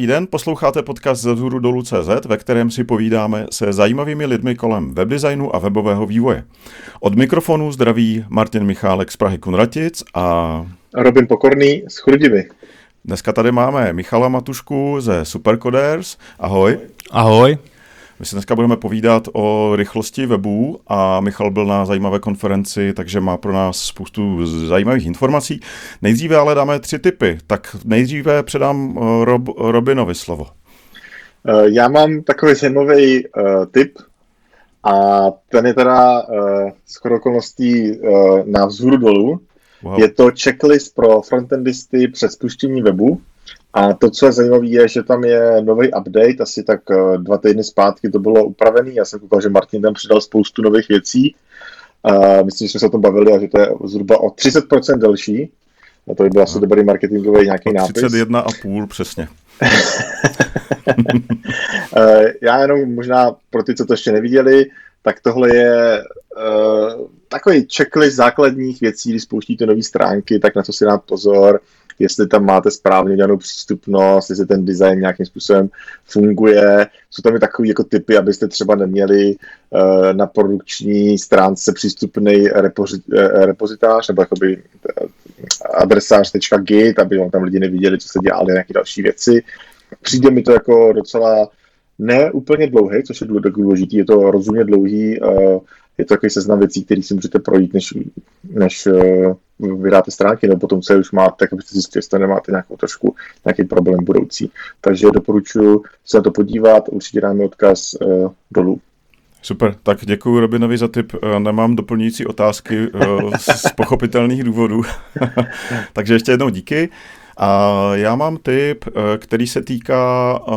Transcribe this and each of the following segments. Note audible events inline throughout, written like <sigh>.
Dobrý den, posloucháte podcast ze vzhůru dolů CZ, ve kterém si povídáme se zajímavými lidmi kolem webdesignu a webového vývoje. Od mikrofonu zdraví Martin Michálek z Prahy Kunratic a Robin Pokorný z Chrudivy. Dneska tady máme Michala Matušku ze Supercoders. Ahoj. Ahoj. My si dneska budeme povídat o rychlosti webů a Michal byl na zajímavé konferenci, takže má pro nás spoustu zajímavých informací. Nejdříve ale dáme tři typy, tak nejdříve předám eh, Rob, Robinovi slovo. Eh, já mám takový zajímavý uh, tip a ten je teda uh, s okolností uh, na vzhůru dolů. Wow. Je to checklist pro frontendisty před spuštění webu. A to, co je zajímavé, je, že tam je nový update, asi tak eh, dva týdny zpátky to bylo upravený. Já jsem koukal, že Martin tam přidal spoustu nových věcí. Uh, myslím, že jsme se o tom bavili a že to je zhruba o 30% delší. A to by byl asi dobrý marketingový nějaký nápis. 31 a půl, přesně. <laughs> <laughs> Eh, já jenom možná pro ty, co to ještě neviděli, tak tohle je uh, takový checklist základních věcí, když spouštíte nové stránky, tak na co si dát pozor, jestli tam máte správně dělanou přístupnost, jestli ten design nějakým způsobem funguje. Jsou tam i takové jako typy, abyste třeba neměli uh, na produkční stránce přístupný repozit, uh, repozitář nebo jakoby adresář.git, aby tam lidi neviděli, co se dělali, nějaké další věci. Přijde mi to jako docela ne úplně dlouhý, což je důležitý, je to rozumně dlouhý, je to takový seznam věcí, který si můžete projít, než, než eh, vydáte stránky, nebo potom, co už máte, tak abyste zjistili, jestli nemáte nějakou trošku nějaký problém budoucí. Takže doporučuji se na to podívat, určitě dáme odkaz uh, dolů. Super, tak děkuji Robinovi za tip. Eh, nemám doplňující otázky z pochopitelných důvodů. <laughs> Takže ještě jednou díky. A já mám tip, eh, který se týká eh,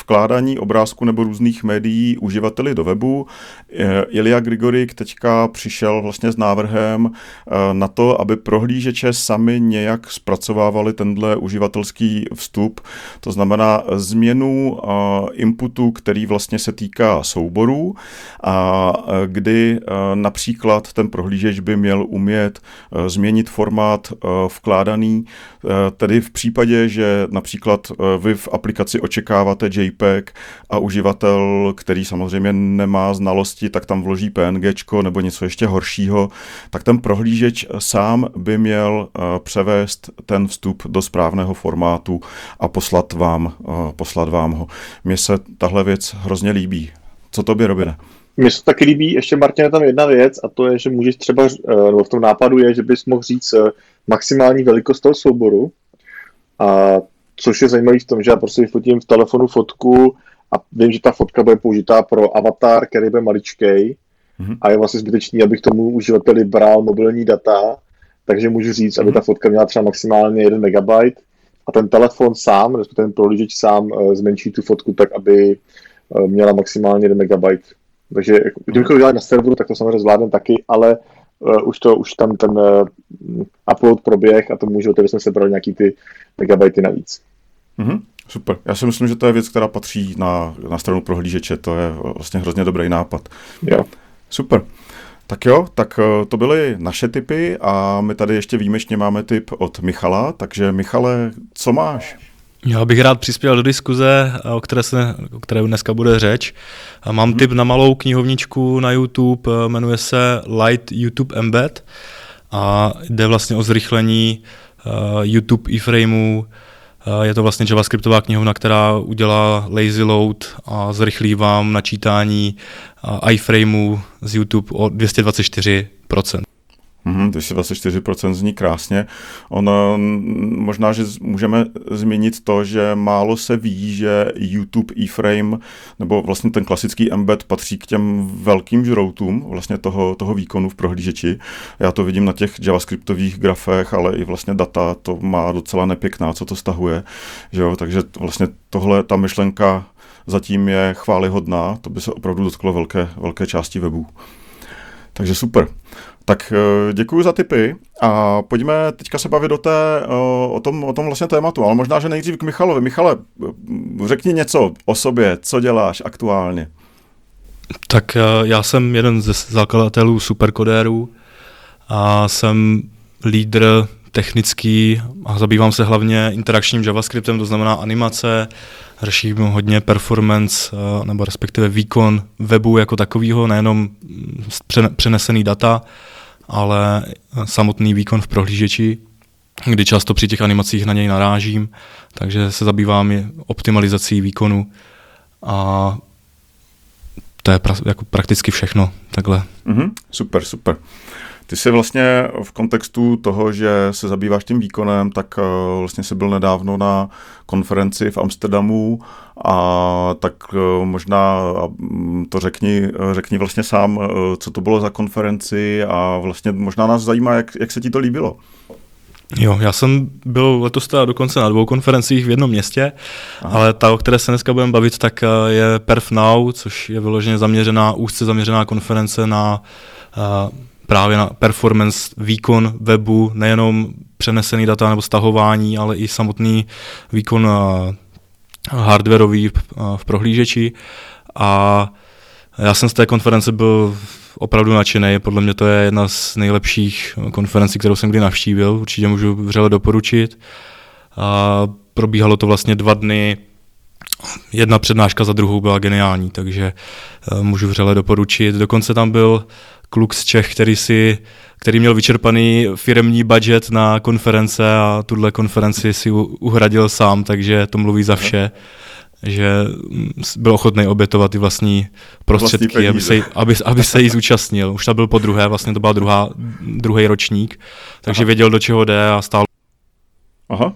vkládání obrázku nebo různých médií uživateli do webu. Eh, Ilia Grigorik teďka přišel vlastně s návrhem na to, aby prohlížeče sami nějak zpracovávali tenhle uživatelský vstup. To znamená změnu inputu, který vlastně se týká souborů a kdy například ten prohlížeč by měl umět změnit formát vkládaný, tedy i v případě, že například eh, vy v aplikaci očekáváte JPEG a uživatel, který samozřejmě nemá znalosti, tak tam vloží PNG nebo něco ještě horšího, tak ten prohlížeč sám by měl eh, převést ten vstup do správného formátu a poslat vám, eh, poslat vám ho. Mně se tahle věc hrozně líbí. Co to by, Robine? Mně se taky líbí, ještě Martin, tam jedna věc a to je, že můžeš třeba, nebo v tom nápadu je, že bys mohl říct maximální velikost toho souboru, a což je zajímavé v tom, že já prostě vyfotím v telefonu fotku a vím, že ta fotka bude použitá pro avatar, který bude maličký mm-hmm. a je vlastně zbytečný, abych tomu uživateli bral mobilní data, takže můžu říct, mm-hmm. aby ta fotka měla třeba maximálně 1 megabyte a ten telefon sám, respektive ten prohlížeč sám uh, zmenší tu fotku tak, aby uh, měla maximálně 1 megabyte. Takže jako, kdybychom to dělali na serveru, tak to samozřejmě zvládneme taky, ale uh, už, to, už tam ten uh, upload proběh a to může, tedy jsme sebrali nějaký ty megabajty navíc. Mm-hmm. Super. Já si myslím, že to je věc, která patří na, na stranu prohlížeče. To je vlastně hrozně dobrý nápad. Jo. Super. Tak jo, tak eh, to byly naše typy a my tady ještě výjimečně máme tip od Michala, takže Michale, co máš? Já bych rád přispěl do diskuze, o které, se, o které dneska bude řeč. Mám hmm. tip na malou knihovničku na YouTube, jmenuje se Light YouTube Embed a jde vlastně o zrychlení uh, YouTube iframeu. Uh, je to vlastně JavaScriptová knihovna, která udělá lazy load a zrychlí vám načítání iframeu z YouTube o 224%. Mm, 24% zní krásně. Ono, možná, že můžeme změnit to, že málo se ví, že YouTube e-frame, nebo vlastně ten klasický embed patří k těm velkým žroutům vlastně toho, toho výkonu v prohlížeči. Já to vidím na těch javascriptových grafech, ale i vlastně data to má docela nepěkná, co to stahuje. Že jo? Takže vlastně tohle, ta myšlenka zatím je chválihodná, to by se opravdu dotklo velké, velké části webů. Takže super. Tak eh, děkuji za tipy a pojďme teďka se bavit o, té, eh, o, tom, o tom vlastně tématu, ale možná, že nejdřív k Michalovi. Michale, eh, řekni něco o sobě, co děláš aktuálně. Tak já jsem jeden ze zakladatelů Superkodérů a jsem lídr technický a zabývám se hlavně interakčním JavaScriptem, to znamená animace, řeším hodně performance nebo respektive výkon webu jako takového, nejenom přenesený data, ale samotný výkon v prohlížeči, kdy často při těch animacích na něj narážím, takže se zabývám optimalizací výkonu a to je pra, jako prakticky všechno takhle. Mm-hmm, super, super. Ty jsi vlastně v kontextu toho, že se zabýváš tím výkonem, tak uh, vlastně jsi byl nedávno na konferenci v Amsterdamu a tak uh, možná uh, to řekni, řekni vlastně sám, co to bylo za konferenci a vlastně možná nás zajímá, jak, jak se ti to líbilo. Jo, já jsem byl letos teda dokonce na dvou konferencích v jednom městě, Aha. ale ta, o které se dneska budeme bavit, tak je Perf Now, což je vyloženě zaměřená, úzce zaměřená konference na uh, právě na performance, výkon webu, nejenom přenesený data nebo stahování, ale i samotný výkon uh, hardwareový v prohlížeči. A já jsem z té konference byl opravdu nadšený. Podle mě to je jedna z nejlepších konferencí, kterou jsem kdy navštívil. Určitě můžu vřele doporučit. A probíhalo to vlastně dva dny. Jedna přednáška za druhou byla geniální, takže můžu vřele doporučit. Dokonce tam byl kluk z Čech, který si který měl vyčerpaný firmní budget na konference a tuhle konferenci si uhradil sám, takže to mluví za vše že byl ochotný obětovat ty vlastní prostředky, vlastní aby, se, aby, aby se jí zúčastnil. Už to byl po druhé, vlastně to byl druhá, druhý ročník, takže Aha. věděl, do čeho jde a stál. Aha.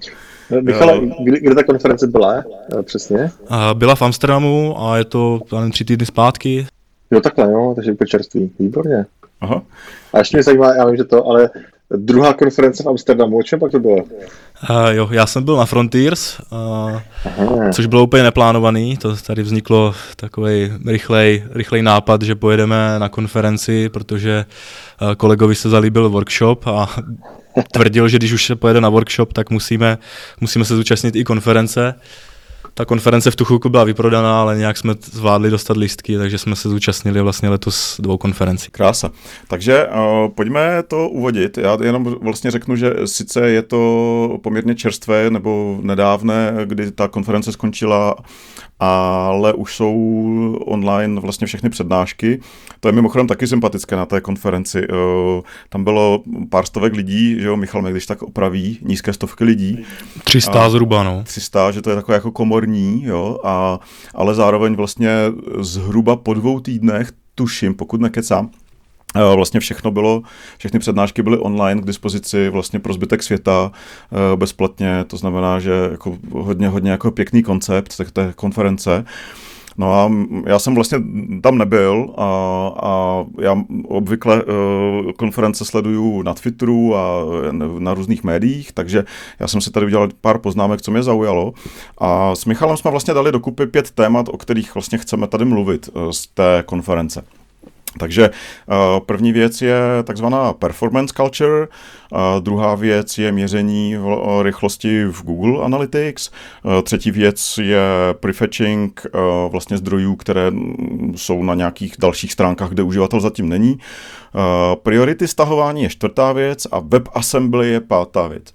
Michale, kdy, kdy ta konference byla eh, přesně? Byla v Amsterdamu a je to tři týdny zpátky. Jo, takhle, jo, takže úplně čerstvý. Výborně. Aha. A ještě mě zajímá, já vím, že to, ale druhá konference v Amsterdamu, o čem pak to bylo? Uh, jo, já jsem byl na Frontiers, uh, což bylo úplně neplánovaný, to tady vzniklo takový rychlej, rychlej nápad, že pojedeme na konferenci, protože uh, kolegovi se zalíbil workshop a tvrdil, že když už se pojede na workshop, tak musíme, musíme se zúčastnit i konference. Ta konference v tu chvilku byla vyprodaná, ale nějak jsme zvládli dostat listky, takže jsme se zúčastnili vlastně letos dvou konferencí. Krása. Takže uh, pojďme to uvodit. Já jenom vlastně řeknu, že sice je to poměrně čerstvé nebo nedávné, kdy ta konference skončila, ale už jsou online vlastně všechny přednášky. To je mimochodem taky sympatické na té konferenci. Uh, tam bylo pár stovek lidí, že jo, Michal mě když tak opraví, nízké stovky lidí. 300 zhruba, no. 300, že to je takové jako komorní, jo, a, ale zároveň vlastně zhruba po dvou týdnech, tuším, pokud nekecám, Eh, vlastně všechno bylo, všechny přednášky byly online k dispozici vlastně pro zbytek světa eh, bezplatně, to znamená, že jako hodně, hodně jako pěkný koncept té konference. No a já jsem vlastně tam nebyl a, a já obvykle uh, konference sleduju na Twitteru a na různých médiích, takže já jsem si tady udělal pár poznámek, co mě zaujalo. A s Michalem jsme vlastně dali dokupy pět témat, o kterých vlastně chceme tady mluvit z té konference. Takže uh, první věc je takzvaná performance culture, uh, druhá věc je měření rychlosti v Google Analytics, třetí věc je prefetching vlastně zdrojů, které jsou na nějakých dalších stránkách, kde uživatel zatím není. Priority stahování je čtvrtá věc a WebAssembly je pátá věc.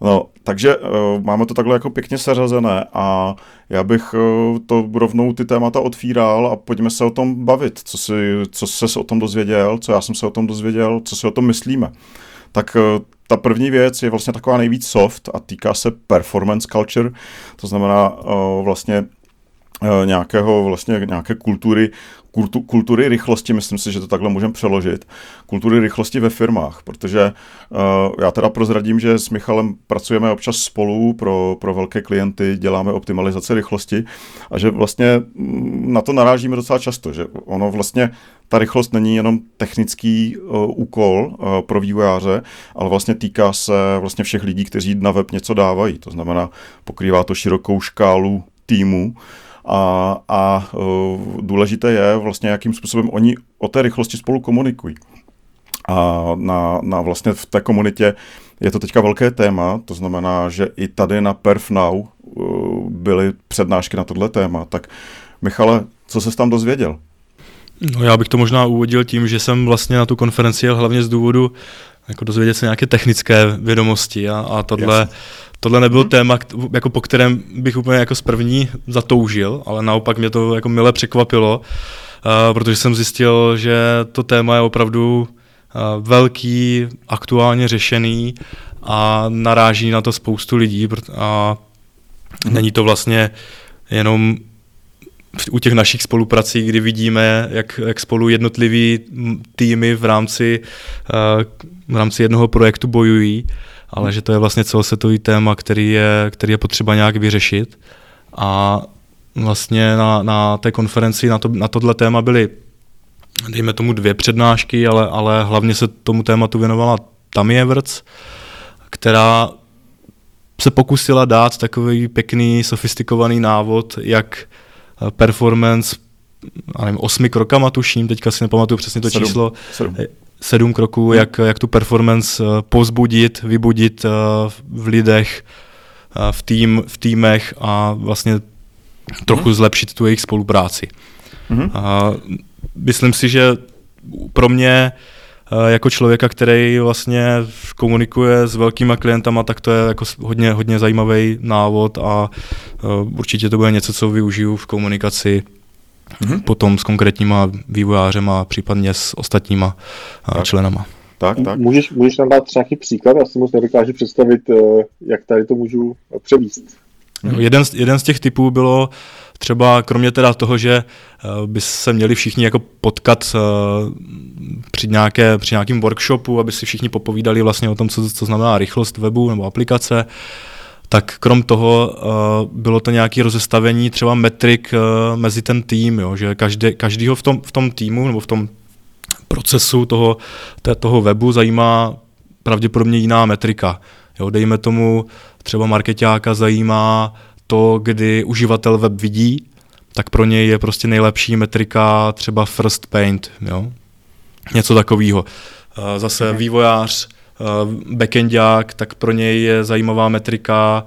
No, takže uh, máme to takhle jako pěkně seřazené a já bych uh, to rovnou ty témata otvíral a pojďme se o tom bavit, co, si, co se o tom dozvěděl, co já jsem se o tom dozvěděl, co si o tom myslíme. Tak uh, ta první věc je vlastně taková nejvíc soft a týká se performance culture, to znamená uh, vlastně nějakého vlastně nějaké kultury kultu, kultury rychlosti, myslím si, že to takhle můžeme přeložit, kultury rychlosti ve firmách, protože uh, já teda prozradím, že s Michalem pracujeme občas spolu pro, pro velké klienty, děláme optimalizaci rychlosti a že vlastně mm, na to narážíme docela často, že ono vlastně ta rychlost není jenom technický uh, úkol uh, pro vývojáře, ale vlastně týká se vlastně všech lidí, kteří na web něco dávají. To znamená, pokrývá to širokou škálu týmů, a, a e, důležité je vlastně, jakým způsobem oni o té rychlosti spolu komunikují. A na, na vlastně v té komunitě je to teďka velké téma, to znamená, že i tady na PerfNow e, byly přednášky na tohle téma. Tak Michale, co se tam dozvěděl? No já bych to možná uvodil tím, že jsem vlastně na tu konferenci jel hlavně z důvodu jako dozvědět se nějaké technické vědomosti a, a tohle, tohle nebylo hmm. téma, jako po kterém bych úplně jako z první zatoužil, ale naopak mě to jako mile překvapilo, uh, protože jsem zjistil, že to téma je opravdu uh, velký, aktuálně řešený a naráží na to spoustu lidí a hmm. není to vlastně jenom u těch našich spoluprací, kdy vidíme, jak, jak spolu jednotliví týmy v rámci, uh, v rámci jednoho projektu bojují, ale že to je vlastně celosvětový téma, který je, který je potřeba nějak vyřešit. A vlastně na, na té konferenci na, to, na tohle téma byly, dejme tomu, dvě přednášky, ale, ale hlavně se tomu tématu věnovala Tammy Everts, která se pokusila dát takový pěkný, sofistikovaný návod, jak Eh, performance, a nevím, osmi krokama tuším, teďka si nepamatuju přesně to sedm, číslo, sedm, eh, sedm kroků, hmm. jak, jak tu performance eh, pozbudit, vybudit v lidech, v, tým, v týmech a vlastně trochu hmm. zlepšit tu jejich spolupráci. Hmm. A myslím si, že pro mě jako člověka, který vlastně komunikuje s velkýma klientama, tak to je jako hodně, hodně zajímavý návod a určitě to bude něco, co využiju v komunikaci mm-hmm. potom s konkrétníma vývojářema, případně s ostatníma tak. členama. Tak, tak. Můžeš, můžeš nám dát nějaký příklad? Já si moc nedokážu představit, jak tady to můžu převíst. No, jeden, z, jeden z těch typů bylo třeba kromě teda toho, že uh, by se měli všichni jako potkat uh, při, nějaké, při nějakým workshopu, aby si všichni popovídali vlastně o tom, co, co znamená rychlost webu nebo aplikace, tak krom toho uh, bylo to nějaké rozestavení třeba metrik mezi ten tým, jo, že každý, každýho v tom, v tom týmu nebo v tom procesu toho, té, toho webu zajímá pravděpodobně jiná metrika. Jo, dejme tomu, třeba marketáka zajímá to, kdy uživatel web vidí, tak pro něj je prostě nejlepší metrika třeba first paint, jo? něco takového. Zase okay. vývojář, backendák, tak pro něj je zajímavá metrika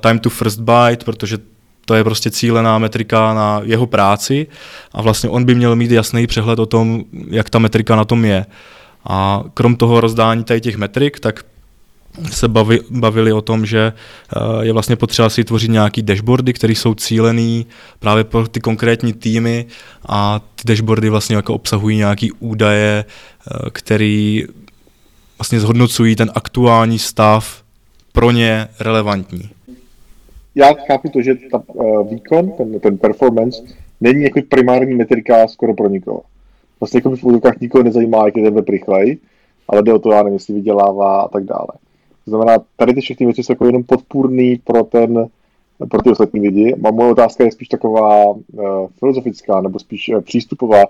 time to first byte, protože to je prostě cílená metrika na jeho práci a vlastně on by měl mít jasný přehled o tom, jak ta metrika na tom je. A krom toho rozdání tady těch metrik, tak se bavi, bavili o tom, že eh, je vlastně potřeba si tvořit nějaký dashboardy, které jsou cílený právě pro ty konkrétní týmy a ty dashboardy vlastně jako obsahují nějaký údaje, eh, který vlastně zhodnocují ten aktuální stav pro ně relevantní. Já chápu to, že ta uh, výkon, ten, ten performance, není jako primární metrika skoro pro nikoho. Vlastně jako v úzokách nikoho nezajímá, jak je ten web rychlej, ale jde o to, já nevím, jestli vydělává a tak dále. To znamená, tady ty všechny věci jsou jako jenom podpůrný pro ten, pro ty ostatní lidi. A moje otázka je spíš taková uh, filozofická, nebo spíš uh, přístupová.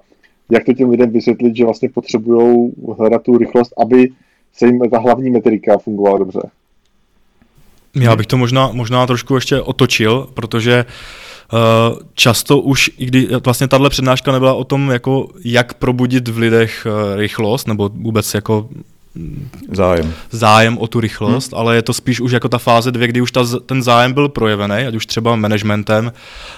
Jak to těm lidem vysvětlit, že vlastně potřebují hledat tu rychlost, aby se jim ta hlavní metrika fungovala dobře? Já bych to možná, možná trošku ještě otočil, protože uh, často už, i kdy vlastně tahle přednáška nebyla o tom, jako jak probudit v lidech uh, rychlost, nebo vůbec jako zájem. zájem o tu rychlost, hmm. ale je to spíš už jako ta fáze dvě, kdy už ta, ten zájem byl projevený, ať už třeba managementem,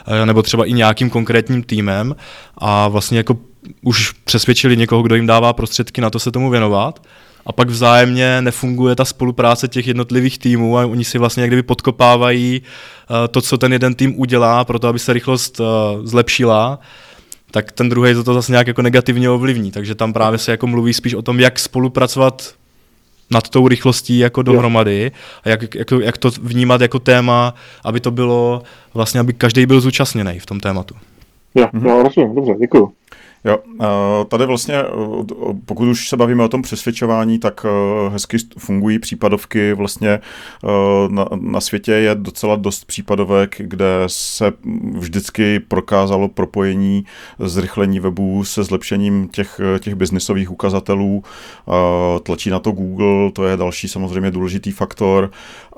eh, nebo třeba i nějakým konkrétním týmem a vlastně jako už přesvědčili někoho, kdo jim dává prostředky na to se tomu věnovat a pak vzájemně nefunguje ta spolupráce těch jednotlivých týmů a oni si vlastně někdy podkopávají eh, to, co ten jeden tým udělá pro to, aby se rychlost eh, zlepšila tak ten druhý to, to zase nějak jako negativně ovlivní. Takže tam právě se jako mluví spíš o tom, jak spolupracovat nad tou rychlostí jako dohromady a jak, jak, jak to vnímat jako téma, aby to bylo vlastně, aby každý byl zúčastněný v tom tématu. Jo, no, rozumím, dobře, děkuji. Jo, tady vlastně, pokud už se bavíme o tom přesvědčování, tak hezky fungují případovky. Vlastně na, na světě je docela dost případovek, kde se vždycky prokázalo propojení zrychlení webů se zlepšením těch, těch biznisových ukazatelů. Tlačí na to Google, to je další samozřejmě důležitý faktor.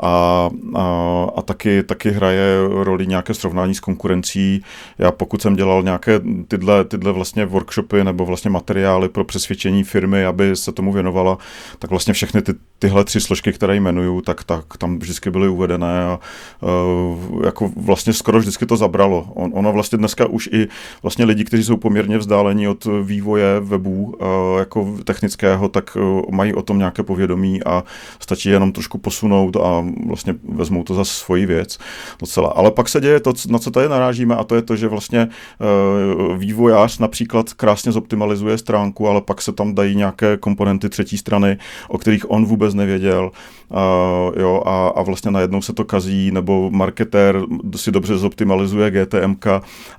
A, a, a taky, taky hraje roli nějaké srovnání s konkurencí. Já pokud jsem dělal nějaké tyhle, tyhle vlastně workshopy nebo vlastně materiály pro přesvědčení firmy, aby se tomu věnovala, tak vlastně všechny ty, tyhle tři složky, které jmenuju, tak, tak tam vždycky byly uvedené a uh, jako vlastně skoro vždycky to zabralo. On, ono vlastně dneska už i vlastně lidi, kteří jsou poměrně vzdálení od vývoje webů uh, jako technického, tak uh, mají o tom nějaké povědomí a stačí jenom trošku posunout a vlastně vezmou to za svoji věc docela. Ale pak se děje to, na co tady narážíme a to je to, že vlastně uh, vývojář například krásně zoptimalizuje stránku, ale pak se tam dají nějaké komponenty třetí strany, o kterých on vůbec nevěděl. Uh, jo, a, a vlastně najednou se to kazí, nebo marketér si dobře zoptimalizuje GTMK,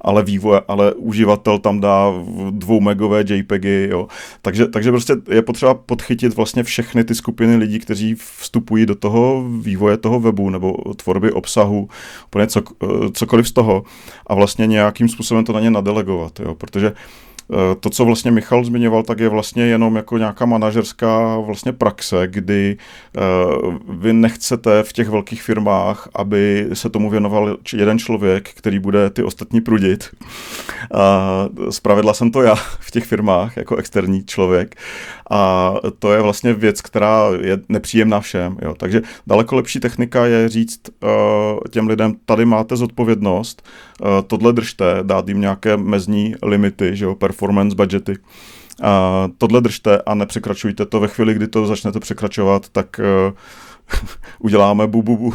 ale vývoj, ale uživatel tam dá dvou megové JPEGy, jo. Takže, takže prostě je potřeba podchytit vlastně všechny ty skupiny lidí, kteří vstupují do toho vývoje toho webu nebo tvorby obsahu, úplně co, cokoliv z toho. A vlastně nějakým způsobem to na ně nadelegovat, jo, protože Eh, to, co vlastně Michal zmiňoval, tak je vlastně jenom jako nějaká manažerská vlastně praxe, kdy eh, vy nechcete v těch velkých firmách, aby se tomu věnoval jeden člověk, který bude ty ostatní prudit. A zpravidla jsem to já <laughs> v těch firmách jako externí člověk. A to je vlastně věc, která je nepříjemná všem. Jo. Takže daleko lepší technika je říct uh, těm lidem, tady máte zodpovědnost, uh, tohle držte, dát jim nějaké mezní limity, že jo, performance budgety. A tohle držte a nepřekračujte to. Ve chvíli, kdy to začnete překračovat, tak uh, <laughs> uděláme bu, bu, bu.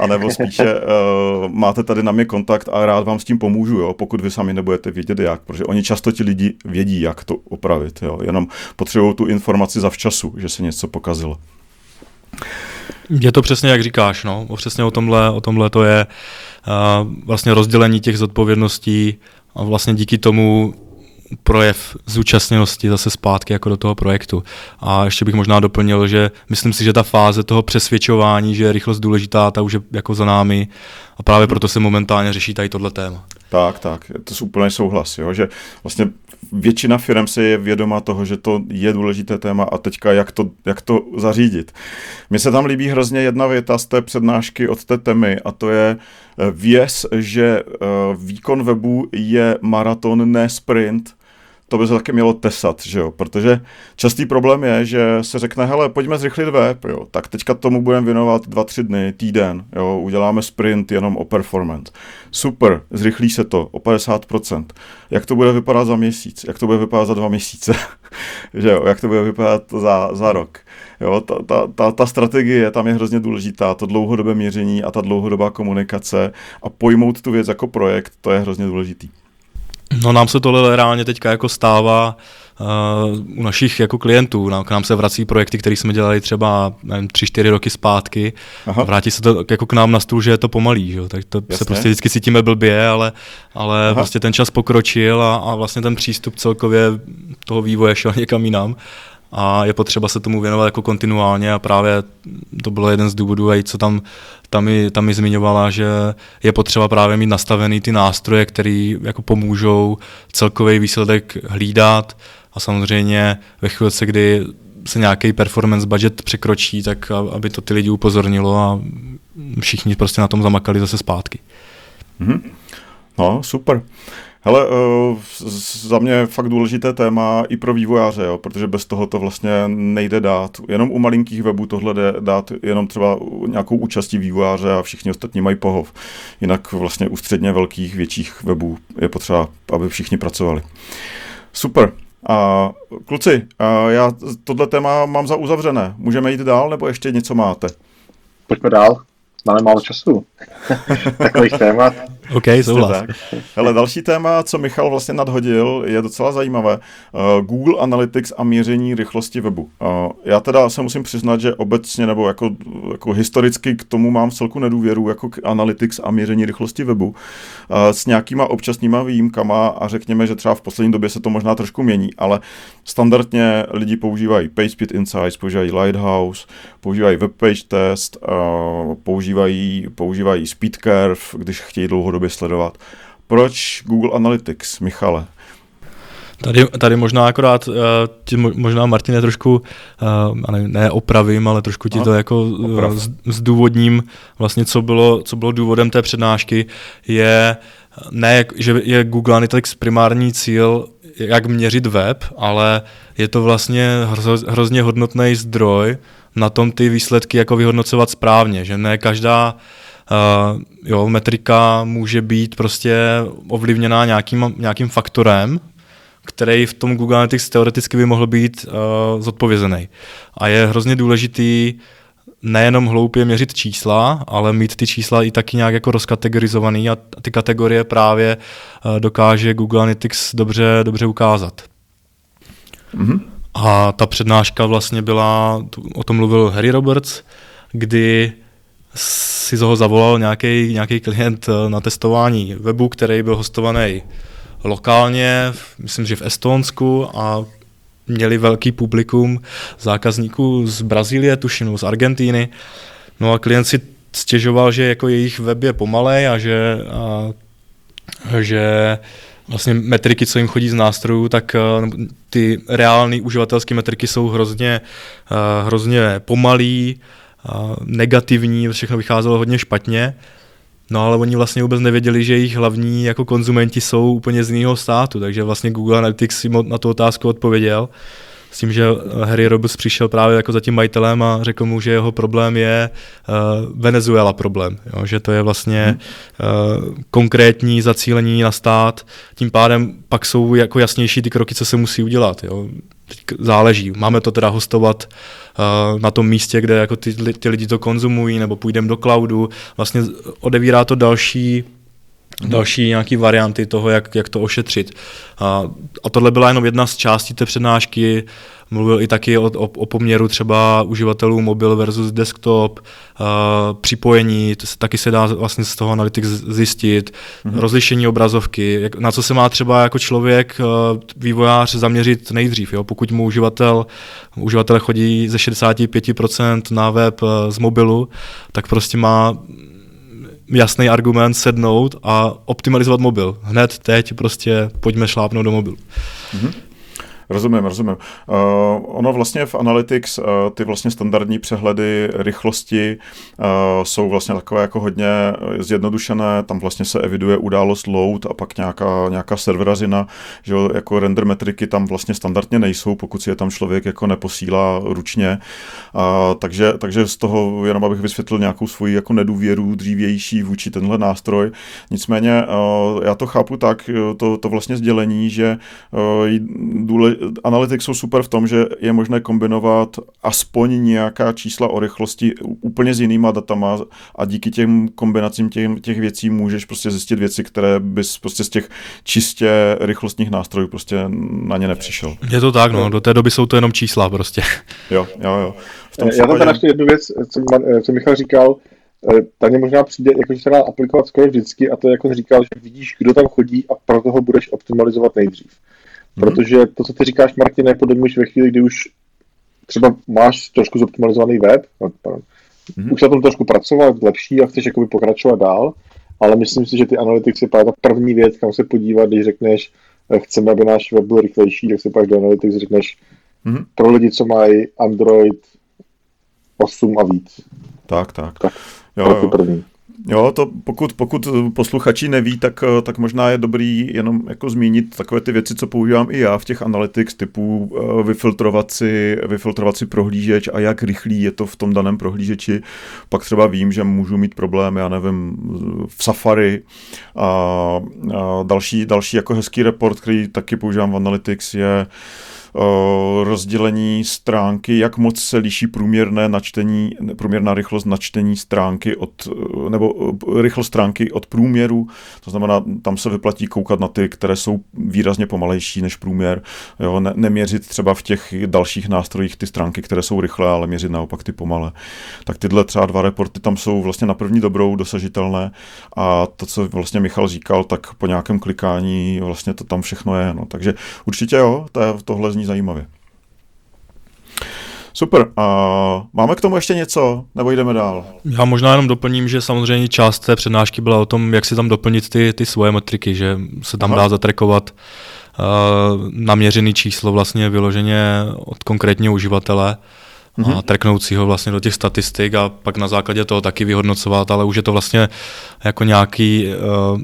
A nebo spíše uh, máte tady na mě kontakt a rád vám s tím pomůžu, jo, pokud vy sami nebudete vědět jak, protože oni často ti lidi vědí, jak to opravit, jo, jenom potřebují tu informaci za včasu, že se něco pokazilo. Je to přesně jak říkáš, no. Přesně o tomhle, o tomhle to je uh, vlastně rozdělení těch zodpovědností a vlastně díky tomu projev zúčastněnosti zase zpátky jako do toho projektu. A ještě bych možná doplnil, že myslím si, že ta fáze toho přesvědčování, že je rychlost důležitá, ta už je jako za námi a právě proto se momentálně řeší tady tohle téma. Tak, tak, to je úplně souhlas, jo, že vlastně většina firm se je vědoma toho, že to je důležité téma a teďka jak to, jak to zařídit. Mně se tam líbí hrozně jedna věta z té přednášky od té temy a to je eh, věz, že eh, výkon webu je maraton, ne sprint to by se taky mělo tesat, že jo? protože častý problém je, že se řekne, hele, pojďme zrychlit web, jo? tak teďka tomu budeme věnovat dva, tři dny, týden, jo? uděláme sprint jenom o performance. Super, zrychlí se to o 50%. Jak to bude vypadat za měsíc? Jak to bude vypadat za dva měsíce? <laughs> že jo? Jak to bude vypadat za, za rok? Jo, ta, ta, ta, ta strategie tam je hrozně důležitá, to dlouhodobé měření a ta dlouhodobá komunikace a pojmout tu věc jako projekt, to je hrozně důležitý. No nám se tohle reálně teďka jako stává uh, u našich jako klientů. Nám, k nám se vrací projekty, které jsme dělali třeba nevím, tři, čtyři roky zpátky. Aha. Vrátí se to jako k nám na stůl, že je to pomalý. Že? Tak to Jasně. se prostě vždycky cítíme blbě, ale, ale prostě ten čas pokročil a, a vlastně ten přístup celkově toho vývoje šel někam jinam a je potřeba se tomu věnovat jako kontinuálně a právě to bylo jeden z důvodů, i co tam, tam, mi, tam mi zmiňovala, že je potřeba právě mít nastavený ty nástroje, které jako pomůžou celkový výsledek hlídat a samozřejmě ve chvíli, kdy se nějaký performance budget překročí, tak aby to ty lidi upozornilo a všichni prostě na tom zamakali zase zpátky. Mm-hmm. No, super. Hele, uh, za mě je fakt důležité téma i pro vývojáře, jo, protože bez toho to vlastně nejde dát. Jenom u malinkých webů tohle jde dát jenom třeba nějakou účastí vývojáře a všichni ostatní mají pohov. Jinak vlastně u středně velkých, větších webů je potřeba, aby všichni pracovali. Super. A kluci, a já tohle téma mám za uzavřené. Můžeme jít dál, nebo ještě něco máte? Pojďme dál. Máme málo času. <laughs> Takových témat. OK, souhlas. Hele, další téma, co Michal vlastně nadhodil, je docela zajímavé. Uh, Google Analytics a měření rychlosti webu. Uh, já teda se musím přiznat, že obecně nebo jako, jako historicky k tomu mám v celku nedůvěru jako k Analytics a měření rychlosti webu. Uh, s nějakýma občasnýma výjimkama a řekněme, že třeba v poslední době se to možná trošku mění, ale standardně lidi používají PageSpeed Insights, používají Lighthouse, používají WebPage Test, používají, používají SpeedCurve, když chtějí dlouhodobě dlouhodobě sledovat. Proč Google Analytics, Michale? Tady, tady možná akorát, uh, ti možná Martine trošku, uh, ne, ne opravím, ale trošku ti to jako uh, zdůvodním, vlastně co bylo, co bylo důvodem té přednášky, je ne, že je Google Analytics primární cíl jak měřit web, ale je to vlastně hrozně hodnotný zdroj na tom ty výsledky jako vyhodnocovat správně, že ne každá uh, jo, metrika může být prostě ovlivněná nějakým, nějakým faktorem, který v tom Google Analytics teoreticky by mohl být uh, zodpovězený. A je hrozně důležitý nejenom hloupě měřit čísla, ale mít ty čísla i taky nějak jako rozkategorizovaný a ty kategorie právě uh, dokáže Google Analytics dobře, dobře ukázat. Mm-hmm. A ta přednáška vlastně byla, o tom mluvil Harry Roberts, kdy si ho zavolal nějaký, klient eh, na testování webu, který byl hostovaný lokálně, myslím, že v Estonsku a měli velký publikum zákazníků z Brazílie, tušinu, z Argentíny. No a klient si stěžoval, že jako jejich web je pomalej a že, a, že vlastně metriky, co jim chodí z nástrojů, tak uh, ty reální uživatelské metriky jsou hrozně, uh, hrozně pomalý, negativní, všechno vycházelo hodně špatně. No ale oni vlastně vůbec nevěděli, že jejich hlavní jako konzumenti jsou úplně z jiného státu, takže vlastně Google Analytics si na tu otázku odpověděl s tím, že Harry Roberts přišel právě jako za tím majitelem a řekl mu, že jeho problém je uh, Venezuela problém, jo, že to je vlastně uh, konkrétní zacílení na stát, tím pádem pak jsou jako jasnější ty kroky, co se musí udělat. Jo. Záleží. Máme to teda hostovat uh, na tom místě, kde jako ty, ty lidi to konzumují, nebo půjdeme do cloudu. Vlastně odevírá to další další nějaké varianty toho, jak, jak to ošetřit. A, a tohle byla jenom jedna z částí té přednášky. Mluvil i taky o, o, o poměru třeba uživatelů mobil versus desktop, uh, připojení, to se, taky se dá vlastně z toho Analytics zjistit, mm-hmm. rozlišení obrazovky, jak, na co se má třeba jako člověk, vývojář zaměřit nejdřív. Jo? Pokud mu uživatel, uživatel chodí ze 65% na web z mobilu, tak prostě má jasný argument sednout a optimalizovat mobil. Hned teď prostě pojďme šlápnout do mobilu. Mm-hmm. Rozumím, rozumím. Uh, ono vlastně v Analytics, uh, ty vlastně standardní přehledy rychlosti uh, jsou vlastně takové jako hodně zjednodušené, tam vlastně se eviduje událost load a pak nějaká, nějaká serverazina, že jako render metriky tam vlastně standardně nejsou, pokud si je tam člověk jako neposílá ručně. Uh, takže, takže z toho jenom abych vysvětlil nějakou svoji jako nedůvěru dřívější vůči tenhle nástroj. Nicméně uh, já to chápu tak, to, to vlastně sdělení, že uh, důle, analytics jsou super v tom, že je možné kombinovat aspoň nějaká čísla o rychlosti úplně s jinýma datama a díky těm kombinacím těch, těch věcí můžeš prostě zjistit věci, které bys prostě z těch čistě rychlostních nástrojů prostě na ně nepřišel. Je to tak, no, do té doby jsou to jenom čísla prostě. Jo, jo, jo. V tom Já tam teda ještě jednu věc, co, co Michal říkal, eh, ta mě možná přijde, jako, že se dá aplikovat skoro vždycky a to je jako říkal, že vidíš, kdo tam chodí a pro toho budeš optimalizovat nejdřív. Mhm. Protože to, co ty říkáš, Martin, nepodobíš ve chvíli, kdy už třeba máš trošku zoptimalizovaný web, mm-hmm. už na tom trošku pracovat, lepší a chceš jakoby pokračovat dál, ale myslím si, že ty analytics je právě ta první věc, kam se podívat, když řekneš, eh, chceme, aby náš web byl rychlejší, tak si pak do analytics řekneš, mm-hmm. pro lidi, co mají Android 8 a víc. Tak, tak. tak jo, jo. první. Jo, to pokud, pokud posluchači neví, tak, tak možná je dobrý jenom jako zmínit takové ty věci, co používám i já v těch analytics typu eh, vyfiltrovat si, vyfiltrovat si prohlížeč a jak rychlý je to v tom daném prohlížeči. Pak třeba vím, že můžu mít problém, já nevím, v Safari a, a další, další jako hezký report, který taky používám v Analytics je rozdělení stránky, jak moc se liší průměrné načtení, průměrná rychlost načtení stránky od, nebo rychlost stránky od průměru, to znamená, tam se vyplatí koukat na ty, které jsou výrazně pomalejší než průměr, jo, ne, neměřit třeba v těch dalších nástrojích ty stránky, které jsou rychlé, ale měřit naopak ty pomalé. Tak tyhle třeba dva reporty tam jsou vlastně na první dobrou dosažitelné a to, co vlastně Michal říkal, tak po nějakém klikání vlastně to tam všechno je. No. Takže určitě jo, to je, tohle zní zajímavě. Super. A máme k tomu ještě něco, nebo jdeme dál? Já možná jenom doplním, že samozřejmě část té přednášky byla o tom, jak si tam doplnit ty, ty svoje metriky, že se tam Aha. dá zatrekovat uh, naměřený číslo vlastně vyloženě od konkrétního uživatele mm-hmm. a mhm. treknout si ho vlastně do těch statistik a pak na základě toho taky vyhodnocovat, ale už je to vlastně jako nějaký uh,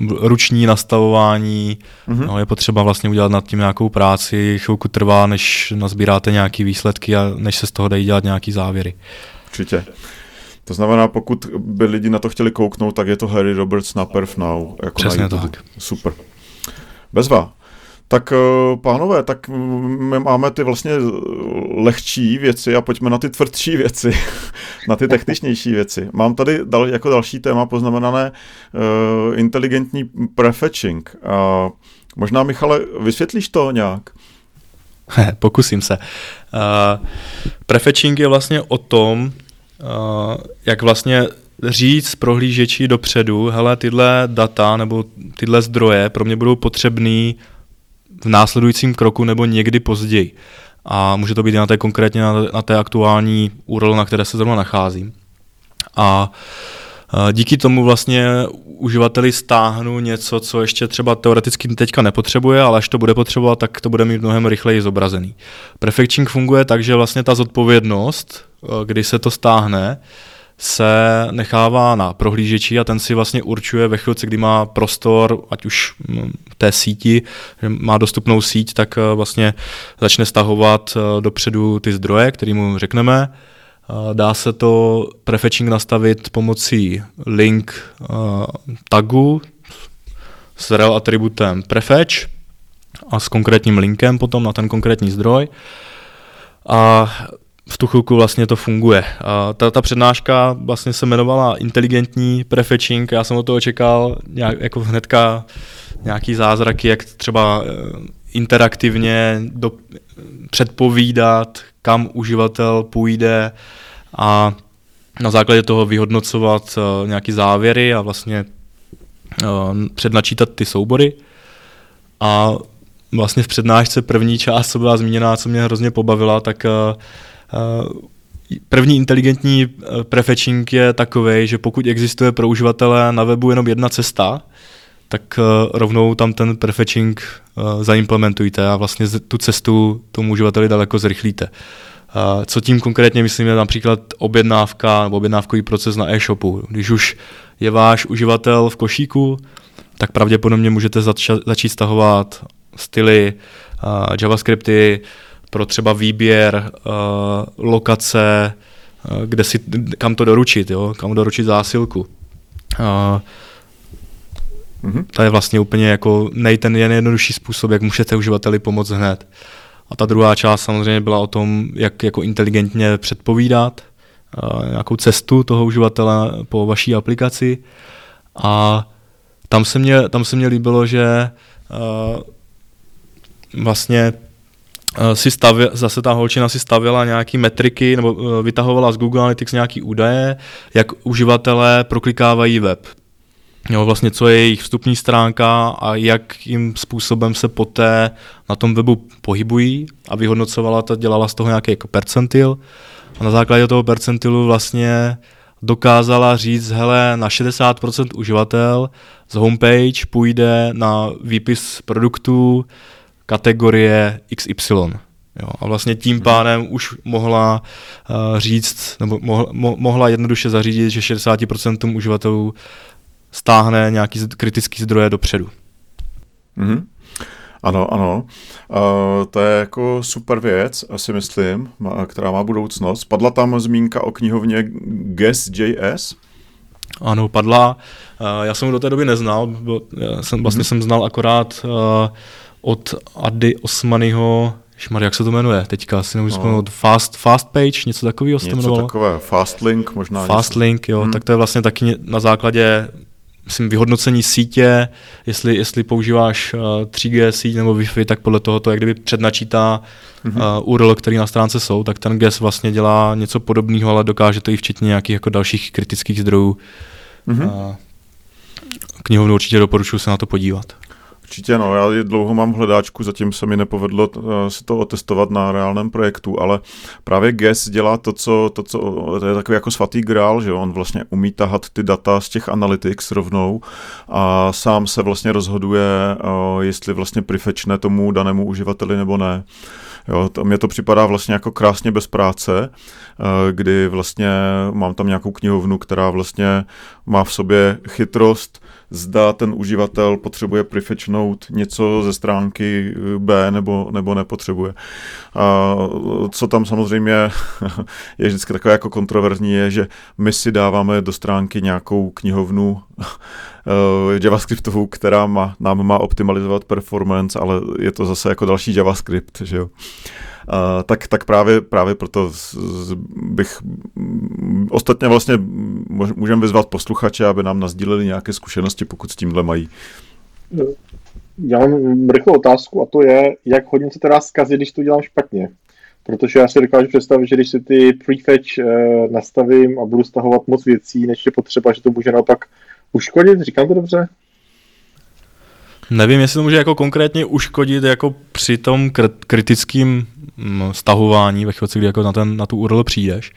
ruční nastavování, mm-hmm. no, je potřeba vlastně udělat nad tím nějakou práci, chvilku trvá, než nazbíráte nějaké výsledky a než se z toho dají dělat nějaký závěry. Určitě. To znamená, pokud by lidi na to chtěli kouknout, tak je to Harry Roberts na Perf Now. Jako Přesně na tak. Super. Bezva. Tak eh, pánové, tak my máme ty vlastně lehčí věci a pojďme na ty tvrdší věci, <laughs> na ty techničnější věci. Mám tady dal, jako další téma poznamenané uh, inteligentní prefetching. Uh, možná, Michale, vysvětlíš to nějak? <laughs> Pokusím se. Uh, prefetching je vlastně o tom, uh, jak vlastně říct prohlížeči dopředu, hele, tyhle data nebo tyhle zdroje pro mě budou potřebný v následujícím kroku nebo někdy později. A může to být na té konkrétně na, na té aktuální URL, na které se zrovna nacházím. A díky tomu vlastně uživateli stáhnu něco, co ještě třeba teoreticky teďka nepotřebuje, ale až to bude potřebovat, tak to bude mít mnohem rychleji zobrazený. Prefetching funguje tak, že vlastně ta zodpovědnost, kdy se to stáhne, se nechává na prohlížeči a ten si vlastně určuje ve chvíli, kdy má prostor, ať už v té síti, že má dostupnou síť, tak eh, vlastně začne stahovat eh, dopředu ty zdroje, který mu řekneme. Eh, dá se to prefetching nastavit pomocí link tagu s rel atributem prefetch a s konkrétním linkem potom na ten konkrétní zdroj. A v tu chvilku vlastně to funguje. A ta, ta přednáška vlastně se jmenovala inteligentní prefetching, já jsem od toho čekal nějak, jako hnedka nějaký zázraky, jak třeba eh, interaktivně do, předpovídat, kam uživatel půjde a na základě toho vyhodnocovat uh, nějaký závěry a vlastně uh, přednačítat ty soubory. A vlastně v přednášce první část, co byla zmíněná, co mě hrozně pobavila, tak uh, Eh, první inteligentní eh, prefetching je takový, že pokud existuje pro uživatele na webu jenom jedna cesta, tak eh, rovnou tam ten prefetching zaimplementujte a vlastně tu cestu tomu uživateli daleko zrychlíte. Co tím konkrétně myslím je například objednávka nebo objednávkový proces na e-shopu. Když už je váš uživatel v košíku, tak pravděpodobně můžete začít stahovat styly, javascripty, pro třeba výběr uh, lokace, uh, kde si, kam to doručit, jo? kam doručit zásilku. Uh, mm-hmm. To je vlastně úplně jako nej, ten nejjednodušší způsob, jak můžete uživateli pomoct hned. A ta druhá část samozřejmě byla o tom, jak jako inteligentně předpovídat uh, nějakou cestu toho uživatele po vaší aplikaci. A tam se mě, tam se mě líbilo, že uh, vlastně si stavě, zase ta holčina si stavěla nějaký metriky nebo eh, vytahovala z Google Analytics nějaký údaje, jak uživatelé proklikávají web. Jo, vlastně co je jejich vstupní stránka a jakým způsobem se poté na tom webu pohybují a vyhodnocovala to, dělala z toho nějaký jako percentil a na základě toho percentilu vlastně dokázala říct, hele, na 60% uživatel z homepage půjde na výpis produktů, kategorie XY. Jo, a vlastně tím mhm. pádem už mohla uh, říct, nebo mohla, mo, mohla jednoduše zařídit, že 60% uživatelů stáhne nějaký kritický zdroje dopředu. Mm-hmm. Ano, ano. Uh, to je jako super věc, asi myslím, má, která má budoucnost. Padla tam zmínka o knihovně Guess.js? Ano, padla. Uh, já jsem ho do té doby neznal, byl, jsem, vlastně mm-hmm. jsem znal akorát uh, od Ady Osmanyho, Šmar, jak se to jmenuje teďka, si nemůžu no. Fast, Fast Page, něco takového se to jmenovalo? Něco takové, Fast Link možná. Fast něco. Link, jo, hmm. tak to je vlastně taky na základě myslím, vyhodnocení sítě, jestli, jestli používáš uh, 3G síť nebo Wi-Fi, tak podle toho to jak kdyby přednačítá mm-hmm. uh, URL, které na stránce jsou, tak ten GES vlastně dělá něco podobného, ale dokáže to i včetně nějakých jako dalších kritických zdrojů. Mm-hmm. Uh, knihovnu určitě doporučuji se na to podívat. Určitě no, já je dlouho mám v hledáčku, zatím se mi nepovedlo uh, si to otestovat na reálném projektu, ale právě GES dělá to, co, to, co to je takový jako svatý grál, že on vlastně umí tahat ty data z těch analytics rovnou a sám se vlastně rozhoduje, uh, jestli vlastně prefetchne tomu danému uživateli nebo ne. Jo, to, mně to připadá vlastně jako krásně bez práce, uh, kdy vlastně mám tam nějakou knihovnu, která vlastně má v sobě chytrost zda ten uživatel potřebuje prefetchnout něco ze stránky B nebo, nebo nepotřebuje. A co tam samozřejmě <laughs> je vždycky takové jako kontroverzní, je, že my si dáváme do stránky nějakou knihovnu <laughs> JavaScriptovou, která má, nám má optimalizovat performance, ale je to zase jako další JavaScript, že jo. Tak, tak právě, právě proto bych ostatně vlastně můžeme vyzvat posluchače, aby nám nazdíleli nějaké zkušenosti, pokud s tímhle mají. Já mám rychlou otázku a to je, jak hodně se teda zkazí, když to dělám špatně. Protože já si dokážu představit, že když si ty prefetch uh, nastavím a budu stahovat moc věcí, než je potřeba, že to může naopak uškodit, říkám to dobře? Nevím, jestli to může jako konkrétně uškodit jako při tom kritickém mm, stahování ve chvíli, kdy jako na, ten, na tu URL přijdeš.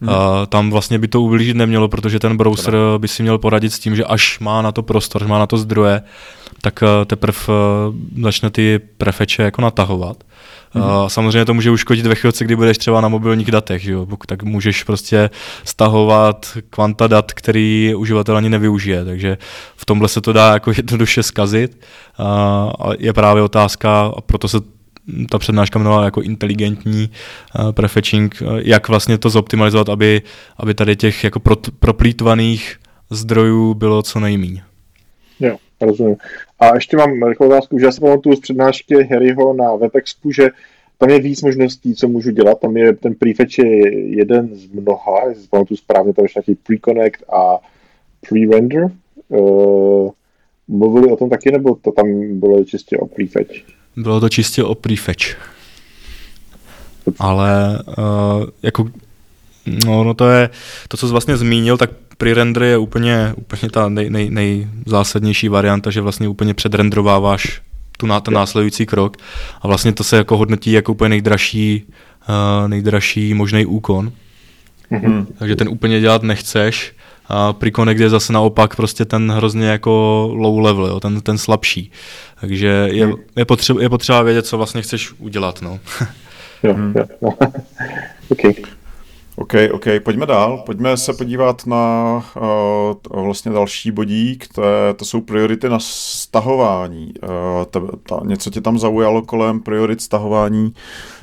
Hmm. Uh, tam vlastně by to ublížit nemělo, protože ten browser by si měl poradit s tím, že až má na to prostor, má na to zdroje, tak uh, teprve uh, začne ty prefeče jako natahovat. Uh, samozřejmě to může uškodit ve chvíli, kdy budeš třeba na mobilních datech, že jo? tak můžeš prostě stahovat kvanta dat, který uživatel ani nevyužije, takže v tomhle se to dá jako jednoduše zkazit. Uh, je právě otázka, a proto se ta přednáška jmenovala jako inteligentní uh, prefetching, uh, jak vlastně to zoptimalizovat, aby, aby tady těch jako pro, proplítvaných zdrojů bylo co nejméně. Jo, rozumím. A ještě mám rychlou otázku, že já si pamatuju z přednášky Harryho na WebExpu, že tam je víc možností, co můžu dělat. Tam je ten prefetch je jeden z mnoha, jestli si pamatuju správně, tam je nějaký pre-connect a pre-render. Uh, mluvili o tom taky, nebo to tam bylo čistě o prefetch? Bylo to čistě o prefetch. Ale uh, jako No, no to je, to, co jsi vlastně zmínil, tak pre-render je úplně, úplně ta nej, nej, nejzásadnější varianta, že vlastně úplně předrendrováváš tu, na, ten následující krok a vlastně to se jako hodnotí jako úplně nejdražší, uh, nejdražší možný úkon. Mm-hmm. Takže ten úplně dělat nechceš. A Preconnect je zase naopak prostě ten hrozně jako low level, jo, ten, ten slabší. Takže je, je, potřeba, je potřeba vědět, co vlastně chceš udělat. No. <laughs> jo, jo, jo. <laughs> okay. OK, OK, pojďme dál. Pojďme se podívat na uh, vlastně další bodík, to, je, to jsou priority na stahování. Uh, ta, ta, něco tě tam zaujalo kolem priorit stahování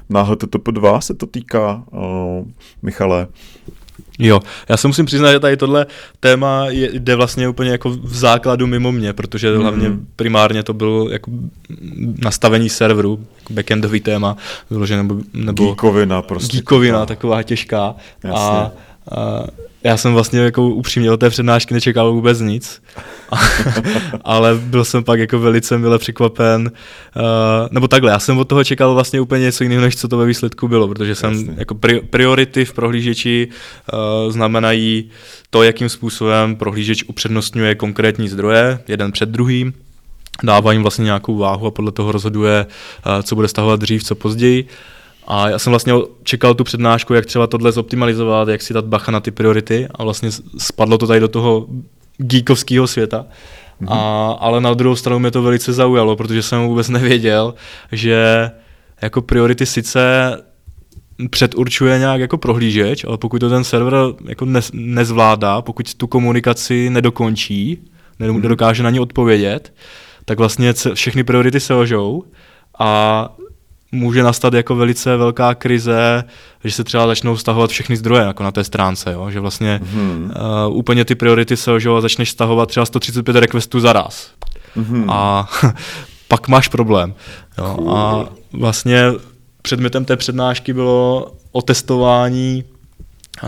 na HTTP 2 se to týká, uh, Michale? Jo, já se musím přiznat, že tady tohle téma je, jde vlastně úplně jako v základu mimo mě, protože mm-hmm. hlavně primárně to bylo jako nastavení serveru, jako backendový téma, vyložené nebo, nebo geekovina prostě. Geekovina, taková těžká. Jasně. A, a já jsem vlastně jako upřímně od té přednášky nečekal vůbec nic, <laughs> ale byl jsem pak jako velice mile překvapen, uh, nebo takhle, já jsem od toho čekal vlastně úplně něco jiného, než co to ve výsledku bylo, protože jsem Jasně. jako priority v prohlížeči uh, znamenají to, jakým způsobem prohlížeč upřednostňuje konkrétní zdroje, jeden před druhým, dává jim vlastně nějakou váhu a podle toho rozhoduje, uh, co bude stahovat dřív, co později. A já jsem vlastně čekal tu přednášku, jak třeba tohle zoptimalizovat, jak si dát bacha na ty priority a vlastně spadlo to tady do toho geekovského světa. Mm-hmm. A, ale na druhou stranu mě to velice zaujalo, protože jsem vůbec nevěděl, že jako priority sice předurčuje nějak jako prohlížeč, ale pokud to ten server jako ne, nezvládá, pokud tu komunikaci nedokončí, mhm. nedokáže na ní odpovědět, tak vlastně všechny priority se ožou a může nastat jako velice velká krize, že se třeba začnou stahovat všechny zdroje jako na té stránce, jo? že vlastně mm-hmm. uh, úplně ty priority se že začneš stahovat třeba 135 requestů za raz. Mm-hmm. A <laughs> pak máš problém. Jo? Cool. A vlastně předmětem té přednášky bylo otestování,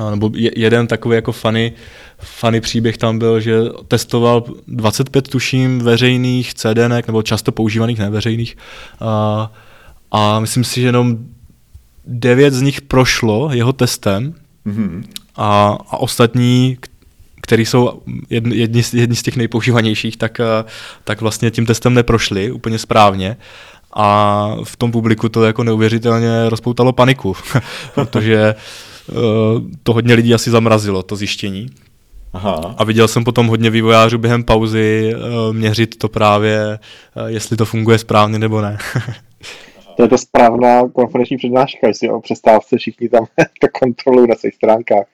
nebo jeden takový jako funny, funny příběh tam byl, že testoval 25 tuším veřejných CDNek, nebo často používaných neveřejných, uh, a myslím si, že jenom devět z nich prošlo jeho testem mm-hmm. a, a ostatní, který jsou jedni, jedni, jedni z těch nejpoužívanějších, tak, eh, tak vlastně tím testem neprošli úplně správně. A v tom publiku to jako neuvěřitelně rozpoutalo paniku, <laughs> protože uh, to hodně lidí asi zamrazilo, to zjištění. Aha. A viděl jsem potom hodně vývojářů během pauzy uh, měřit to právě, jestli to funguje správně nebo ne. <laughs> to je ta správná konferenční přednáška, jestli o přestávce všichni tam to <laughs> kontrolují na svých stránkách.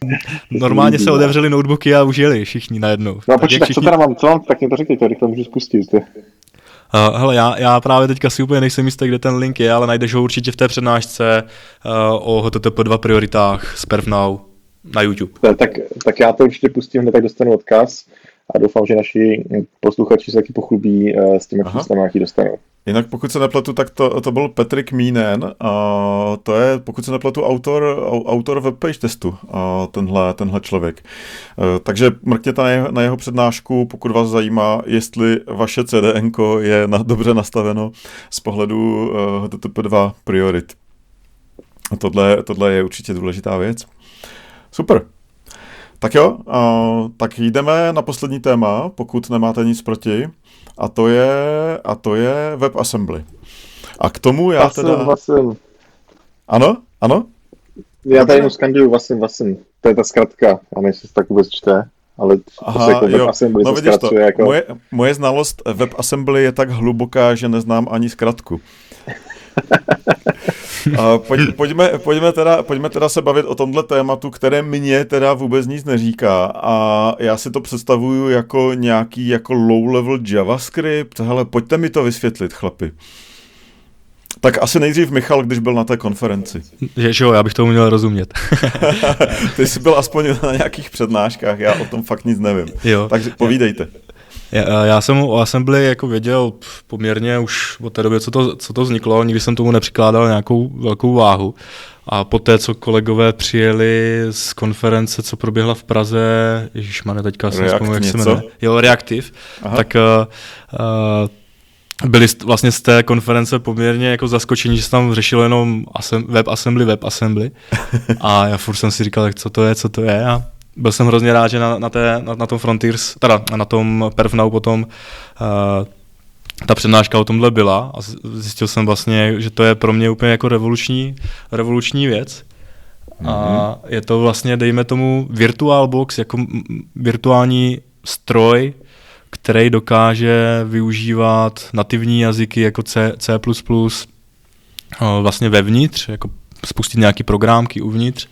Normálně se otevřeli notebooky a už jeli všichni najednou. No počkej, všichni... co teda mám, co mám, tak mě to řekněte, to rychle můžu spustit. Uh, hele, já, já právě teďka si úplně nejsem jistý, kde ten link je, ale najdeš ho určitě v té přednášce uh, o HTTP 2 prioritách z Perfnow na YouTube. Tak, tak já to určitě pustím, hned tak dostanu odkaz a doufám, že naši posluchači se taky pochlubí uh, s těmi číslami, jaký dostanou. Jinak pokud se nepletu, tak to, to byl Patrick Mínen a to je, pokud se nepletu, autor, autor webpage testu, a tenhle, tenhle člověk. E, takže mrkněte na jeho, na jeho přednášku, pokud vás zajímá, jestli vaše CDN je na, dobře nastaveno z pohledu uh, HTTP2 priorit. A tohle, tohle je určitě důležitá věc. Super. Tak jo, uh, tak jdeme na poslední téma, pokud nemáte nic proti a to je, a to je WebAssembly. A k tomu já vasim, teda... Vasim. Ano? Ano? Já tady jenom skanduju Vasim, Vasim. To je ta zkratka. Nevím, jestli se tak vůbec čte. Ale Aha, jako jo. no vidíš to, jako... moje, moje znalost WebAssembly je tak hluboká, že neznám ani zkratku. <laughs> pojď, pojďme, pojďme, teda, pojďme teda se bavit o tomhle tématu, které mě teda vůbec nic neříká a já si to představuju jako nějaký jako low-level JavaScript. Hele, pojďte mi to vysvětlit, chlapi. Tak asi nejdřív Michal, když byl na té konferenci. Že jo, já bych tomu měl rozumět. <laughs> Ty jsi byl aspoň na nějakých přednáškách, já o tom fakt nic nevím. Jo. Takže povídejte. Já, já jsem o Assembly jako věděl poměrně už od té doby, co to, co to vzniklo, nikdy jsem tomu nepřikládal nějakou velkou váhu. A poté, co kolegové přijeli z konference, co proběhla v Praze, Ježíš má teďka jsem vzpomněl, jak se jmenuje. Jo, Reactive, Aha. tak uh, uh, byli vlastně z té konference poměrně jako zaskočení, že se tam řešilo jenom asem, WebAssembly, WebAssembly. <laughs> A já furt jsem si říkal, tak co to je, co to je. A byl jsem hrozně rád, že na, na, té, na, na tom Frontiers, teda na tom Perfnow potom uh, ta přednáška o tomhle byla a zjistil jsem vlastně, že to je pro mě úplně jako revoluční, revoluční věc. Mm-hmm. A mhm. je to vlastně, dejme tomu, virtual box, jako virtuální stroj, který dokáže využívat nativní jazyky jako C, C++, vlastně vevnitř, jako spustit nějaký programky uvnitř.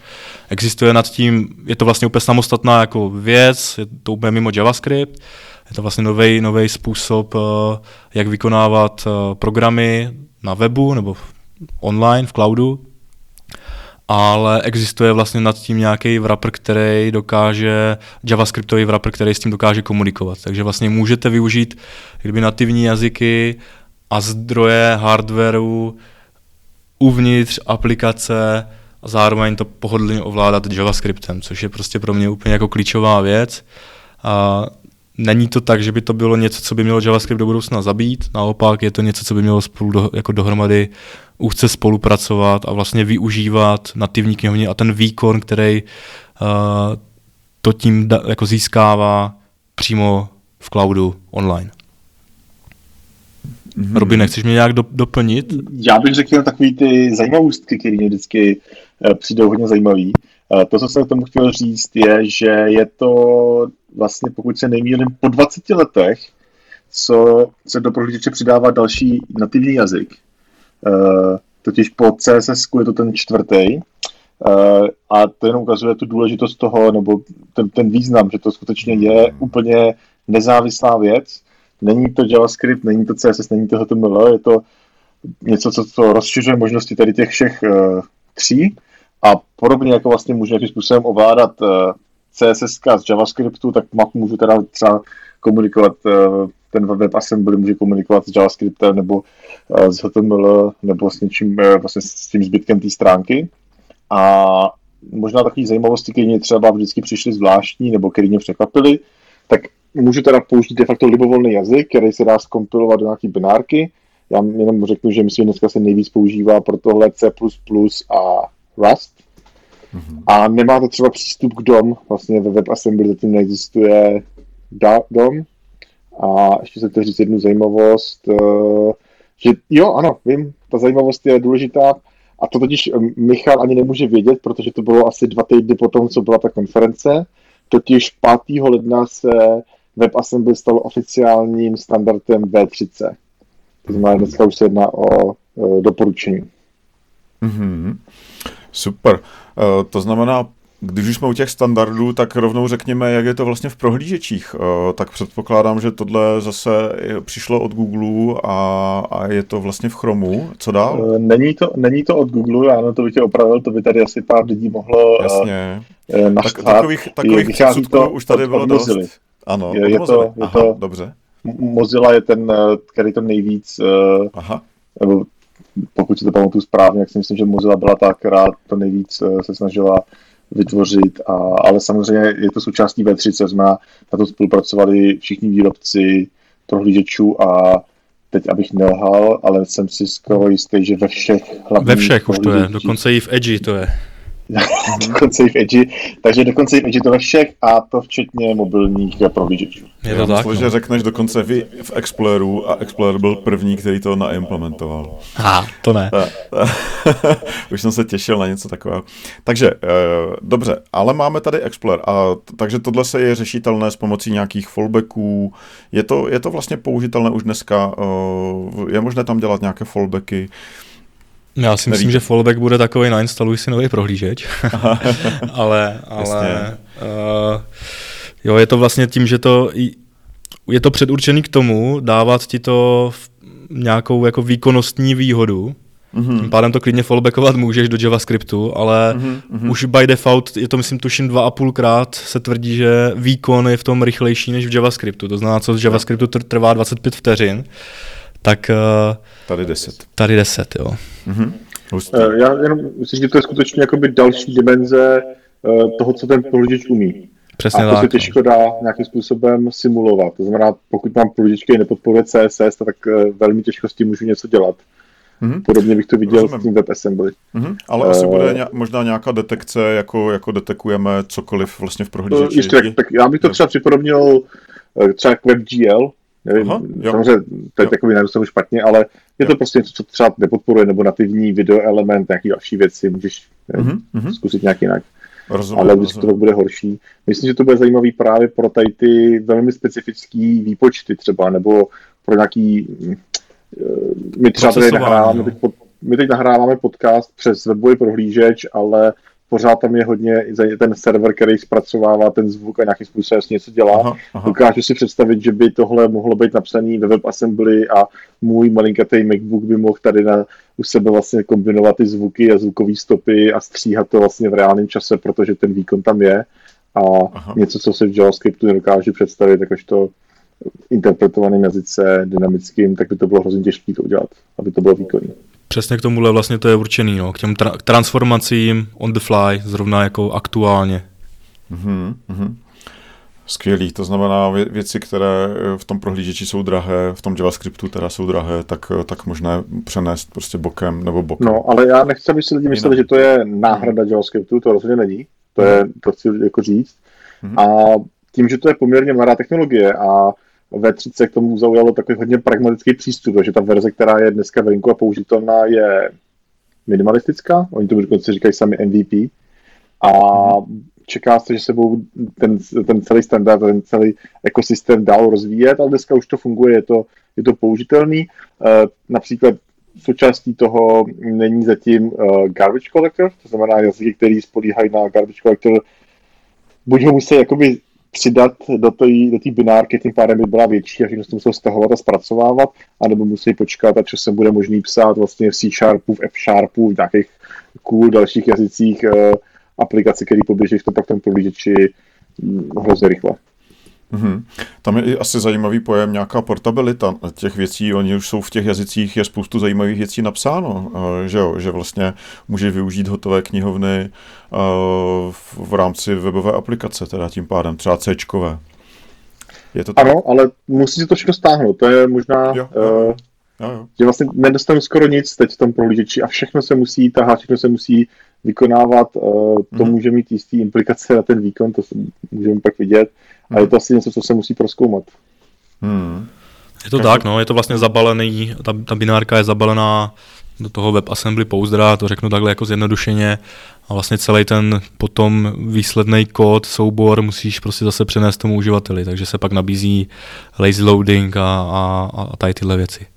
Existuje nad tím, je to vlastně úplně samostatná jako věc, je to úplně mimo JavaScript, je to vlastně nový způsob, eh, jak vykonávat eh, programy na webu nebo online, v cloudu, ale existuje vlastně nad tím nějaký wrapper, který dokáže, javascriptový wrapper, který s tím dokáže komunikovat. Takže vlastně můžete využít kdyby nativní jazyky a zdroje hardwareu uvnitř aplikace a zároveň to pohodlně ovládat JavaScriptem, což je prostě pro mě úplně jako klíčová věc. A není to tak, že by to bylo něco, co by mělo JavaScript do budoucna zabít, naopak je to něco, co by mělo spolu do, jako dohromady úzce spolupracovat a vlastně využívat nativní knihovny a ten výkon, který uh, to tím da, jako získává přímo v cloudu online. Mm-hmm. Robin, chceš mě nějak do, doplnit? Já bych řekl takový ty zajímavostky, které mě vždycky uh, přijdou hodně zajímavý. Uh, to, co jsem k tomu chtěl říct, je, že je to vlastně, pokud se nejmílim, po 20 letech, co se do prohlížeče přidává další nativní jazyk. Uh, totiž po CSS je to ten čtvrtý. A to jenom ukazuje tu důležitost toho, nebo ten, ten význam, že to skutečně je úplně nezávislá věc Není to JavaScript, není to CSS, není to HTML, je to něco, co, co rozšiřuje možnosti tady těch všech uh, tří a podobně jako vlastně můžu nějakým způsobem ovládat uh, CSS z JavaScriptu, tak můžu teda třeba komunikovat uh, ten WebAssembly může komunikovat s JavaScriptem nebo uh, s HTML nebo s něčím, uh, vlastně s tím zbytkem té stránky. A možná takové zajímavosti, které mě třeba vždycky přišly zvláštní nebo které mě překvapily, tak můžu teda použít de facto libovolný jazyk, který se dá skompilovat do nějaké binárky. Já jenom řeknu, že myslím, že dneska se nejvíc používá pro tohle C++ a Rust. Mm-hmm. A nemáte třeba přístup k DOM, vlastně ve WebAssembly zatím neexistuje DOM. A ještě se to říct jednu zajímavost, eh, že jo, ano, vím, ta zajímavost je důležitá, a to totiž eh, Michal ani nemůže vědět, protože to bylo asi dva týdny po tom, co byla ta konference. Totiž 5. ledna se WebAssembly stalo oficiálním standardem V3C. To znamená, dneska už se jedná o doporučení. Mm-hmm. Super. Uh, to znamená, když už jsme u těch standardů, tak rovnou řekněme, jak je to vlastně v prohlížečích. Uh, tak předpokládám, že tohle zase přišlo od Google a, a je to vlastně v Chromu. Co dál? Není to, není to od Google, já na to bych tě opravil, to by tady asi pár lidí mohlo Jasně. Uh, tak, takových, takových předsudků už tady bylo dost. Ano, je, je to, je Aha, to, dobře. Mozilla je ten, který to nejvíc Aha. Nebo pokud si to pamatuju správně, jak si myslím, že Mozilla byla ta, která to nejvíc eh, se snažila vytvořit, a, ale samozřejmě je to součástí V3, jsme na to spolupracovali všichni výrobci prohlížečů a teď abych nelhal, ale jsem si skoro jistý, že ve všech Ve všech už to je, dokonce i v Edge to je. <laughs> dokonce i v Edge, takže dokonce i v Edge to ve všech a to včetně mobilních prohlížečů. Je to tak, myslím, no. že řekneš dokonce vy v Exploreru a Explorer byl první, který to naimplementoval. Ha, to ne. <laughs> Už jsem se těšil na něco takového. Takže, eh, dobře, ale máme tady Explorer, a takže tohle se je řešitelné s pomocí nějakých fallbacků. Je to, je to vlastně použitelné už dneska, eh, je možné tam dělat nějaké fallbacky. Já si myslím, že fallback bude takový, nainstaluj si nový prohlížeč, <laughs> ale, ale uh, jo, je to vlastně tím, že to je to předurčený k tomu dávat ti to nějakou jako výkonnostní výhodu, Mm-hmm. Tím pádem to klidně fallbackovat můžeš do JavaScriptu, ale mm-hmm. už by default je to myslím tuším dva a půlkrát se tvrdí, že výkon je v tom rychlejší než v JavaScriptu. To znamená, co z JavaScriptu trvá 25 vteřin, tak... Uh, tady 10. Tady 10, jo. Mm-hmm. Já jenom myslím, že to je skutečně jakoby další dimenze uh, toho, co ten prohlížeč umí. Přesně a to tak, se no. těžko dá nějakým způsobem simulovat. To znamená, pokud mám prohlížečky nepodporuje CSS, tak uh, velmi těžko s tím můžu něco dělat. Mm-hmm. Podobně bych to viděl Rozumím. s tím WebAssembly. Mm-hmm. Ale uh, asi bude ně, možná nějaká detekce, jako, jako detekujeme cokoliv vlastně v prohlížeči. Ještě, tak, tak já bych to třeba připodobnil třeba k WebGL, Nevím, Aha, samozřejmě to je takový najednou špatně, ale je jo. to prostě něco, co třeba nepodporuje, nebo nativní video element, nějaký další věci, můžeš mm-hmm. zkusit nějak jinak. Rozumím, ale když to bude horší. Myslím, že to bude zajímavý právě pro tady ty velmi specifické výpočty třeba, nebo pro nějaký... Eh, my třeba tady nahráváme, teď pod, my teď nahráváme podcast přes webový prohlížeč, ale pořád tam je hodně ten server, který zpracovává ten zvuk a nějakým způsobem něco dělá. Aha, aha. Dokážu si představit, že by tohle mohlo být napsaný ve WebAssembly a můj malinkatý MacBook by mohl tady na, u sebe vlastně kombinovat ty zvuky a zvukové stopy a stříhat to vlastně v reálném čase, protože ten výkon tam je. A aha. něco, co se v JavaScriptu nedokážu představit, to interpretovaným jazyce, dynamickým, tak by to bylo hrozně těžké to udělat, aby to bylo výkonné. Přesně k tomuhle vlastně to je určený, no, k těm tra- transformacím on the fly, zrovna jako aktuálně. Mm-hmm. Skvělý, to znamená vě- věci, které v tom prohlížeči jsou drahé, v tom JavaScriptu teda jsou drahé, tak, tak možné přenést prostě bokem nebo bokem. No, ale já nechci, aby si lidi mysleli, že to je náhrada JavaScriptu, to rozhodně není, to je, to chci jako říct. Mm-hmm. A tím, že to je poměrně mladá technologie a v30 k tomu zaujalo takový hodně pragmatický přístup, takže ta verze, která je dneska venku a použitelná, je minimalistická, oni tomu dokonce říkají sami MVP, a čeká se, že se budou ten, ten celý standard, ten celý ekosystém dál rozvíjet, ale dneska už to funguje, je to, je to použitelný. Uh, například součástí toho není zatím uh, garbage collector, to znamená jazyky, který spolíhají na garbage collector, buď ho musí jakoby přidat do té do binárky, tím pádem by byla větší a všechno se musel stahovat a zpracovávat, anebo musí počkat a časem bude možný psát vlastně v C Sharpu, v F Sharpu, v nějakých cool dalších jazycích eh, aplikace, které poběží v tom pak tom prohlížeči hm, hrozně rychle. Mm-hmm. Tam je i asi zajímavý pojem nějaká portabilita těch věcí, oni už jsou v těch jazycích, je spoustu zajímavých věcí napsáno, eh, že jo, že vlastně může využít hotové knihovny eh, v rámci webové aplikace, teda tím pádem třeba c Je to tak? Ano, ale musí si to všechno stáhnout, to je možná... Jo, jo, jo. Jo, jo. Že vlastně nedostanu skoro nic teď v tom prohlížeči a všechno se musí tahat, všechno se musí vykonávat, to mm. může mít jistý implikace na ten výkon, to můžeme pak vidět. A je to asi něco, co se musí proskoumat. Hmm. Je to tak, no, je to vlastně zabalený, ta, ta binárka je zabalená do toho WebAssembly pouzdra, to řeknu takhle jako zjednodušeně, a vlastně celý ten potom výsledný kód, soubor musíš prostě zase přenést tomu uživateli, takže se pak nabízí lazy loading a, a, a tady tyhle věci.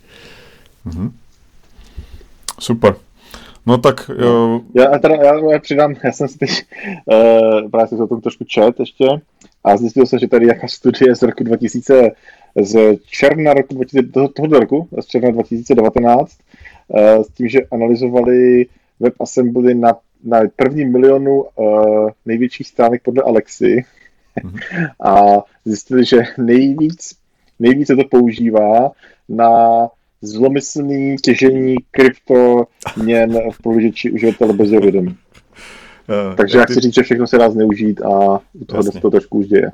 Mm-hmm. Super. No tak jo. Já, teda, já, já přidám, já jsem si teď, uh, právě jsem se o tom trošku čet ještě a zjistil jsem, že tady jaká studie z roku 2000, z června roku 2000, tohoto roku, z června 2019, uh, eh, s tím, že analyzovali WebAssembly na, na první milionu uh, největších stránek podle Alexy mm-hmm. <laughs> a zjistili, že nejvíc, nejvíc se to používá na zlomyslný těžení kryptoměn v průžeči uživatele bez vědomí. Uh, Takže já chci ty... říct, že všechno se dá zneužít a u toho to trošku už děje.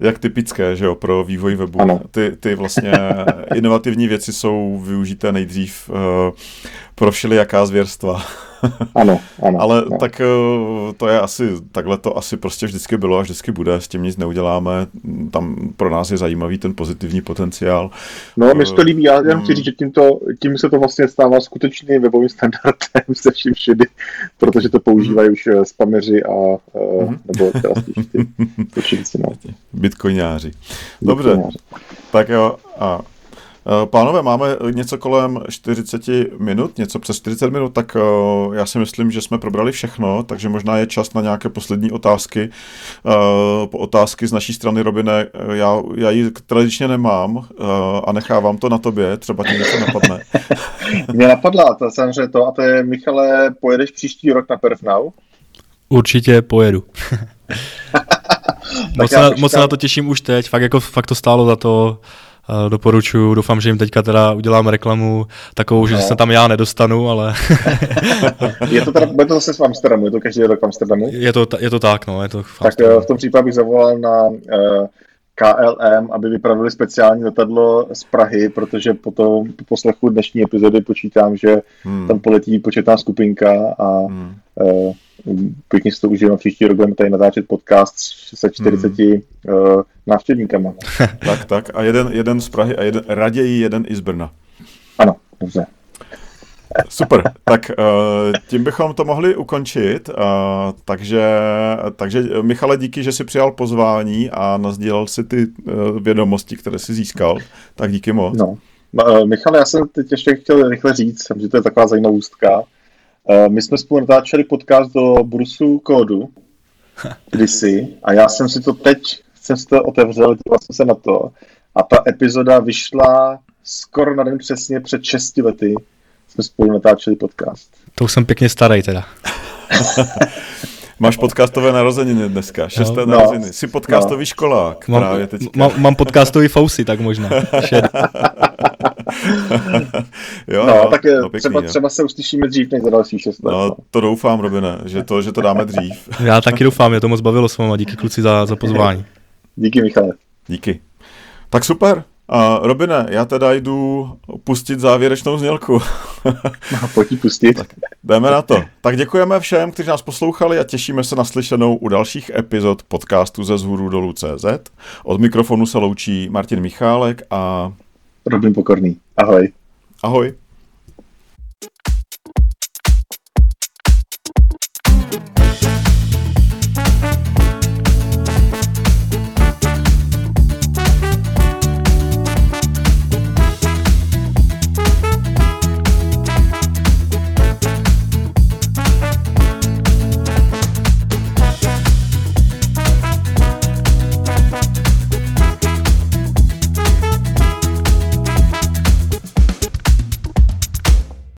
Jak typické, že jo, pro vývoj webu. Ano. Ty, ty vlastně <laughs> inovativní věci jsou využité nejdřív uh, pro všelijaká zvěrstva. <laughs> ano, ano. Ale ano. tak uh, to je asi, takhle to asi prostě vždycky bylo a vždycky bude, s tím nic neuděláme. Tam pro nás je zajímavý ten pozitivní potenciál. No, mi se to líbí, já jenom chci hmm. říct, že tímto, tím se to vlastně stává skutečným webovým standardem <laughs> se vším všudy, protože to používají už eh, spameři a uh, nebo teda ty, <laughs> ty no. Bitcoináři. Dobře, Bitcoináři. tak jo, a Eh, pánové, máme něco kolem 40 minut, něco přes 40 minut, tak eh, já si myslím, že jsme probrali všechno, takže možná je čas na nějaké poslední otázky. Eh, po otázky z naší strany, Robine, já, já ji tradičně nemám a nechávám to na tobě, třeba ti něco napadne. <laughs> Mě napadla to samozřejmě to, a to je, Michale, pojedeš příští rok na Perfnau? Určitě pojedu. <laughs> <laughs> moc, na, moc na to těším už teď, fakt, jako, fakt to stálo za to doporučuju, doufám, že jim teďka teda udělám reklamu takovou, že no. se tam já nedostanu, ale... <laughs> je to teda, bude to zase v Amsterdamu, je to každý rok v Amsterdamu? Je to, je to tak, no, je to v Tak eh, v tom případě bych zavolal na uh, eh, KLM, aby vypravili speciální letadlo z Prahy, protože po, to, po poslechu dnešní epizody počítám, že hmm. tam poletí početná skupinka a hmm. Uh, pěkně si to užijeme příští rok, budeme tady natáčet podcast se 40 hmm. uh, návštěvníkama. <laughs> tak, tak. A jeden, jeden z Prahy a jeden, raději jeden i z Brna. Ano, dobře. <laughs> Super, tak uh, tím bychom to mohli ukončit. Uh, takže, takže Michale, díky, že jsi přijal pozvání a nazdílel si ty uh, vědomosti, které jsi získal. Tak díky moc. No. Michale, já jsem teď ještě chtěl rychle říct, že to je taková zajímavostka. My jsme spolu natáčeli podcast do Brusu kódu <laughs> kdysi a já jsem si to teď, jsem si to otevřel, díval jsem se na to a ta epizoda vyšla skoro na den přesně před 6 lety jsme spolu natáčeli podcast. To už jsem pěkně starý teda. <laughs> Máš podcastové narozeniny dneska, šesté no, narozeniny. Jsi podcastový no. školák mám, právě teďka. Mám, mám podcastový fousy, tak možná. <laughs> <laughs> jo, no, jo, tak je, no, pěkný, třeba, jo. třeba se uslyšíme dřív než za další šest let. No, no, to doufám, Robine, že to, že to dáme dřív. <laughs> Já taky doufám, mě to moc bavilo s váma, díky kluci za, za pozvání. <laughs> Díky, Michale. Díky. Tak super, Uh, Robine, já teda jdu pustit závěrečnou znělku. no, pojď pustit. Tak, jdeme na to. Tak děkujeme všem, kteří nás poslouchali a těšíme se na slyšenou u dalších epizod podcastu ze zhůru dolů CZ. Od mikrofonu se loučí Martin Michálek a... Robin Pokorný. Ahoj. Ahoj.